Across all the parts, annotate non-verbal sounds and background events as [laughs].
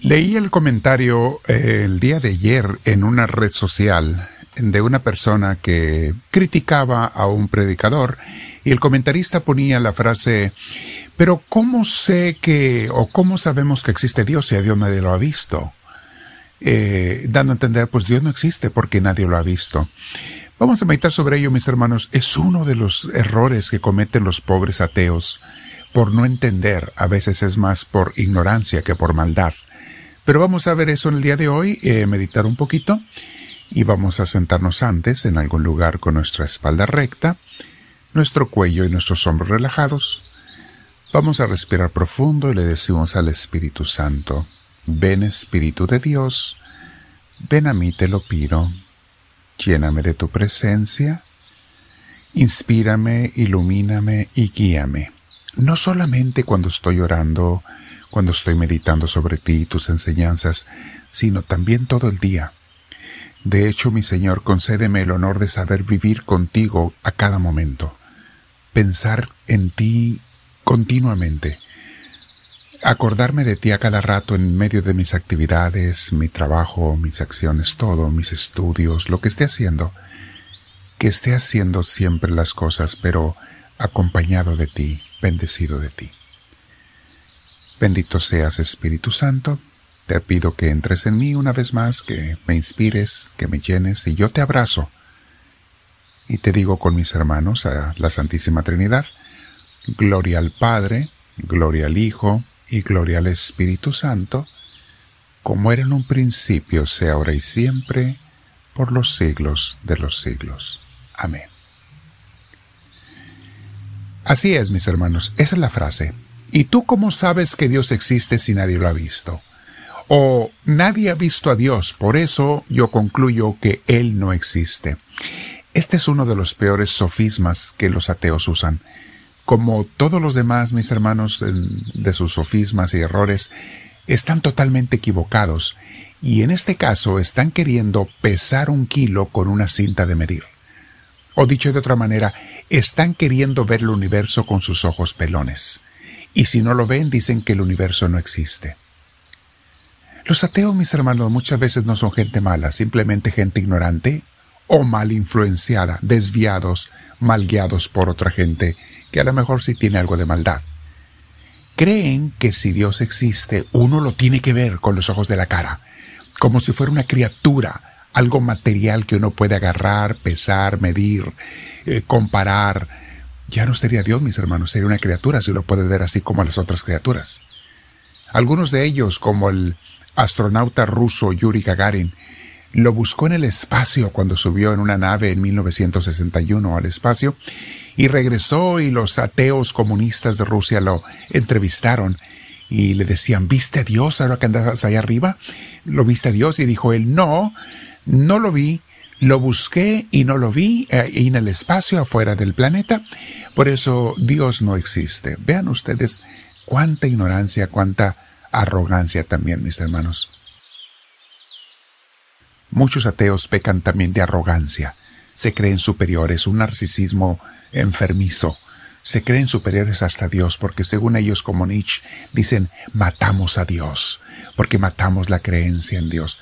Leí el comentario eh, el día de ayer en una red social de una persona que criticaba a un predicador y el comentarista ponía la frase pero ¿cómo sé que o cómo sabemos que existe Dios si a Dios nadie lo ha visto? Eh, dando a entender pues Dios no existe porque nadie lo ha visto. Vamos a meditar sobre ello, mis hermanos. Es uno de los errores que cometen los pobres ateos por no entender. A veces es más por ignorancia que por maldad. Pero vamos a ver eso en el día de hoy, eh, meditar un poquito y vamos a sentarnos antes en algún lugar con nuestra espalda recta, nuestro cuello y nuestros hombros relajados. Vamos a respirar profundo y le decimos al Espíritu Santo, ven Espíritu de Dios, ven a mí te lo pido, lléname de tu presencia, inspírame, ilumíname y guíame, no solamente cuando estoy orando, cuando estoy meditando sobre ti y tus enseñanzas, sino también todo el día. De hecho, mi Señor, concédeme el honor de saber vivir contigo a cada momento, pensar en ti continuamente, acordarme de ti a cada rato en medio de mis actividades, mi trabajo, mis acciones, todo, mis estudios, lo que esté haciendo, que esté haciendo siempre las cosas, pero acompañado de ti, bendecido de ti. Bendito seas Espíritu Santo, te pido que entres en mí una vez más, que me inspires, que me llenes, y yo te abrazo. Y te digo con mis hermanos a la Santísima Trinidad, Gloria al Padre, Gloria al Hijo y Gloria al Espíritu Santo, como era en un principio, sea ahora y siempre, por los siglos de los siglos. Amén. Así es, mis hermanos, esa es la frase. ¿Y tú cómo sabes que Dios existe si nadie lo ha visto? O nadie ha visto a Dios, por eso yo concluyo que Él no existe. Este es uno de los peores sofismas que los ateos usan. Como todos los demás, mis hermanos, de sus sofismas y errores, están totalmente equivocados, y en este caso están queriendo pesar un kilo con una cinta de medir. O dicho de otra manera, están queriendo ver el universo con sus ojos pelones y si no lo ven dicen que el universo no existe. Los ateos, mis hermanos, muchas veces no son gente mala, simplemente gente ignorante o mal influenciada, desviados, mal guiados por otra gente que a lo mejor sí tiene algo de maldad. Creen que si Dios existe, uno lo tiene que ver con los ojos de la cara, como si fuera una criatura, algo material que uno puede agarrar, pesar, medir, eh, comparar, ya no sería Dios, mis hermanos, sería una criatura, si lo puede ver así como las otras criaturas. Algunos de ellos, como el astronauta ruso Yuri Gagarin, lo buscó en el espacio cuando subió en una nave en 1961 al espacio y regresó y los ateos comunistas de Rusia lo entrevistaron y le decían, ¿viste a Dios ahora que andabas allá arriba? ¿Lo viste a Dios? Y dijo él, no, no lo vi, lo busqué y no lo vi eh, en el espacio afuera del planeta. Por eso Dios no existe. Vean ustedes cuánta ignorancia, cuánta arrogancia también, mis hermanos. Muchos ateos pecan también de arrogancia. Se creen superiores, un narcisismo enfermizo. Se creen superiores hasta Dios porque según ellos como Nietzsche dicen matamos a Dios, porque matamos la creencia en Dios.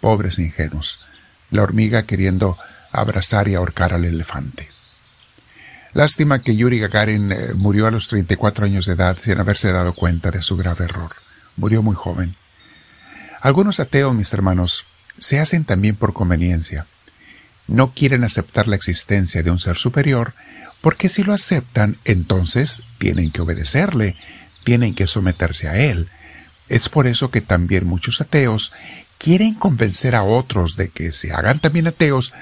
Pobres ingenuos la hormiga queriendo abrazar y ahorcar al elefante. Lástima que Yuri Gagarin eh, murió a los 34 años de edad sin haberse dado cuenta de su grave error. Murió muy joven. Algunos ateos, mis hermanos, se hacen también por conveniencia. No quieren aceptar la existencia de un ser superior, porque si lo aceptan, entonces tienen que obedecerle, tienen que someterse a él. Es por eso que también muchos ateos quieren convencer a otros de que se hagan también ateos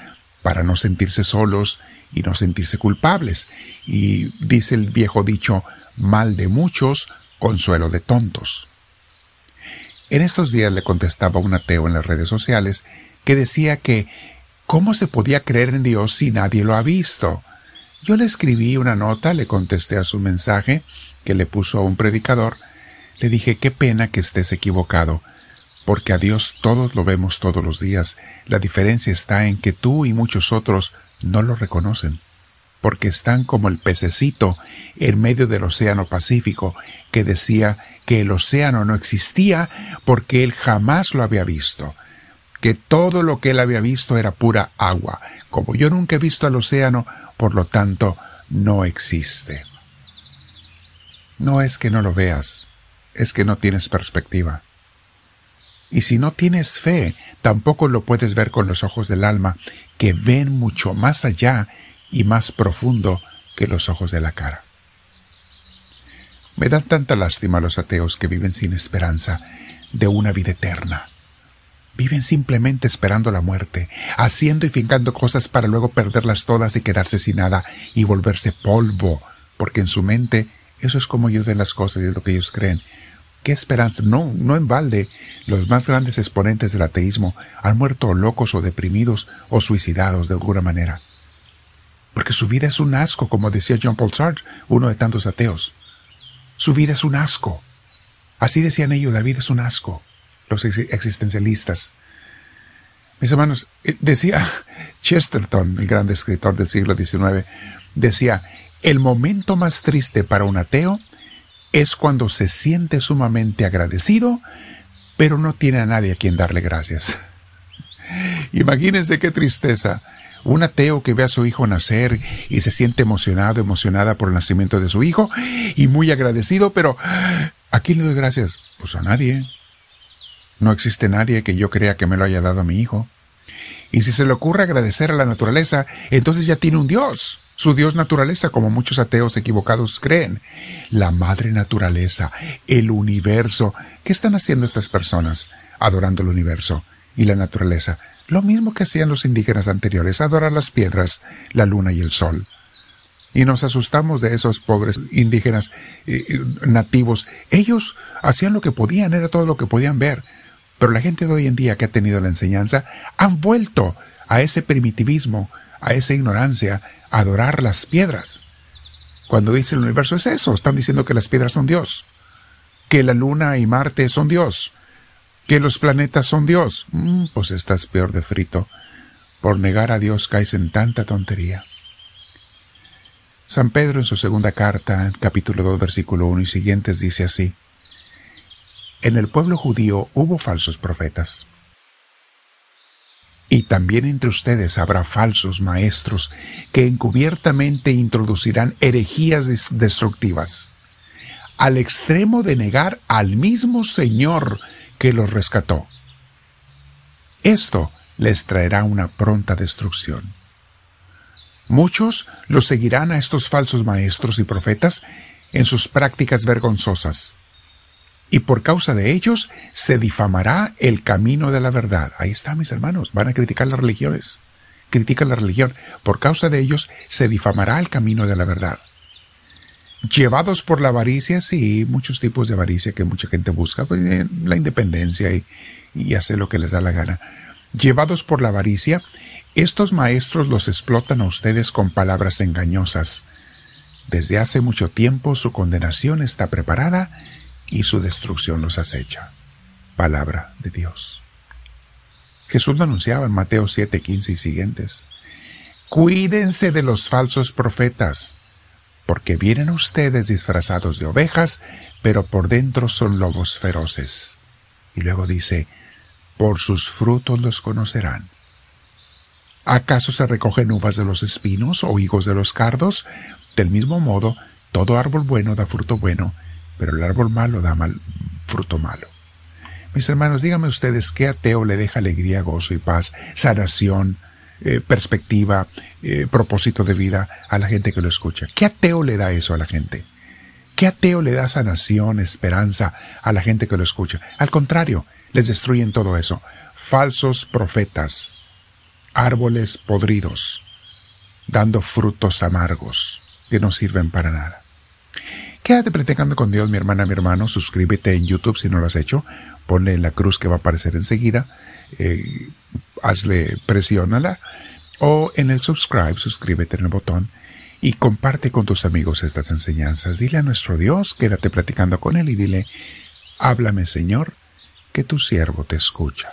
para no sentirse solos y no sentirse culpables. Y dice el viejo dicho, mal de muchos, consuelo de tontos. En estos días le contestaba un ateo en las redes sociales que decía que ¿cómo se podía creer en Dios si nadie lo ha visto? Yo le escribí una nota, le contesté a su mensaje que le puso a un predicador, le dije qué pena que estés equivocado, porque a Dios todos lo vemos todos los días. La diferencia está en que tú y muchos otros no lo reconocen, porque están como el pececito en medio del Océano Pacífico que decía que el océano no existía porque él jamás lo había visto, que todo lo que él había visto era pura agua. Como yo nunca he visto el océano, por lo tanto, no existe. No es que no lo veas, es que no tienes perspectiva. Y si no tienes fe, tampoco lo puedes ver con los ojos del alma, que ven mucho más allá y más profundo que los ojos de la cara. Me dan tanta lástima los ateos que viven sin esperanza de una vida eterna. Viven simplemente esperando la muerte, haciendo y fincando cosas para luego perderlas todas y quedarse sin nada y volverse polvo, porque en su mente eso es como ellos ven las cosas y es lo que ellos creen. ¿Qué esperanza? No, no en balde. Los más grandes exponentes del ateísmo han muerto locos o deprimidos o suicidados de alguna manera. Porque su vida es un asco, como decía John Paul Sartre, uno de tantos ateos. Su vida es un asco. Así decían ellos, la vida es un asco, los existencialistas. Mis hermanos, eh, decía [laughs] Chesterton, el gran escritor del siglo XIX, decía, el momento más triste para un ateo es cuando se siente sumamente agradecido, pero no tiene a nadie a quien darle gracias. [laughs] Imagínense qué tristeza. Un ateo que ve a su hijo nacer y se siente emocionado, emocionada por el nacimiento de su hijo y muy agradecido, pero ¿a quién le doy gracias? Pues a nadie. No existe nadie que yo crea que me lo haya dado a mi hijo. Y si se le ocurre agradecer a la naturaleza, entonces ya tiene un Dios, su Dios naturaleza, como muchos ateos equivocados creen. La madre naturaleza, el universo. ¿Qué están haciendo estas personas? Adorando el universo y la naturaleza. Lo mismo que hacían los indígenas anteriores, adorar las piedras, la luna y el sol. Y nos asustamos de esos pobres indígenas eh, eh, nativos. Ellos hacían lo que podían, era todo lo que podían ver. Pero la gente de hoy en día que ha tenido la enseñanza han vuelto a ese primitivismo, a esa ignorancia, adorar las piedras. Cuando dice el universo es eso, están diciendo que las piedras son Dios, que la luna y Marte son Dios, que los planetas son Dios. Mm, pues estás peor de frito. Por negar a Dios caes en tanta tontería. San Pedro en su segunda carta, capítulo 2, versículo 1 y siguientes, dice así, En el pueblo judío hubo falsos profetas. Y también entre ustedes habrá falsos maestros que encubiertamente introducirán herejías destructivas, al extremo de negar al mismo Señor que los rescató. Esto les traerá una pronta destrucción. Muchos los seguirán a estos falsos maestros y profetas en sus prácticas vergonzosas, y por causa de ellos se difamará el camino de la verdad. Ahí está, mis hermanos, van a criticar las religiones. Critican la religión. Por causa de ellos se difamará el camino de la verdad. Llevados por la avaricia, sí, muchos tipos de avaricia que mucha gente busca, pues, eh, la independencia y, y hacer lo que les da la gana. Llevados por la avaricia, estos maestros los explotan a ustedes con palabras engañosas. Desde hace mucho tiempo su condenación está preparada y su destrucción los acecha. Palabra de Dios. Jesús lo anunciaba en Mateo 7, 15 y siguientes. Cuídense de los falsos profetas, porque vienen ustedes disfrazados de ovejas, pero por dentro son lobos feroces. Y luego dice, por sus frutos los conocerán. ¿Acaso se recogen uvas de los espinos o higos de los cardos? Del mismo modo, todo árbol bueno da fruto bueno, pero el árbol malo da mal, fruto malo. Mis hermanos, díganme ustedes qué ateo le deja alegría, gozo y paz, sanación, eh, perspectiva, eh, propósito de vida a la gente que lo escucha. ¿Qué ateo le da eso a la gente? ¿Qué ateo le da sanación, esperanza a la gente que lo escucha? Al contrario, les destruyen todo eso. Falsos profetas, árboles podridos, dando frutos amargos que no sirven para nada. Quédate platicando con Dios, mi hermana, mi hermano. Suscríbete en YouTube si no lo has hecho. Ponle la cruz que va a aparecer enseguida. Eh, hazle, presiónala. O en el subscribe, suscríbete en el botón. Y comparte con tus amigos estas enseñanzas. Dile a nuestro Dios, quédate platicando con Él y dile, háblame Señor, que tu siervo te escucha.